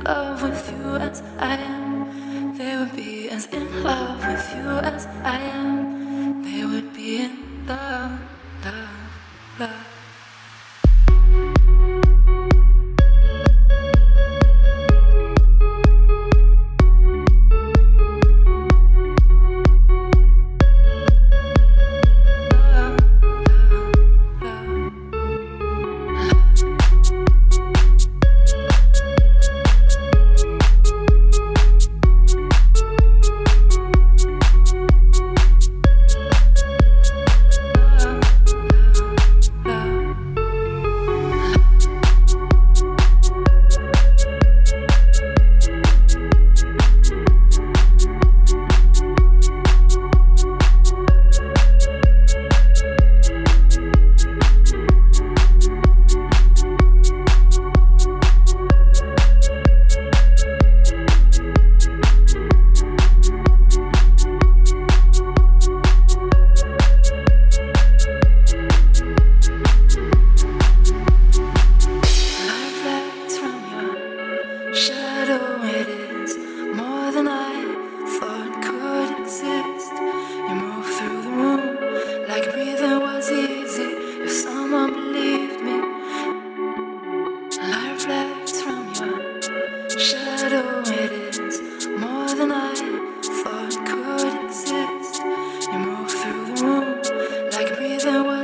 in love with you as I am. They would be as in love with you as I am. They would be in love. reason why.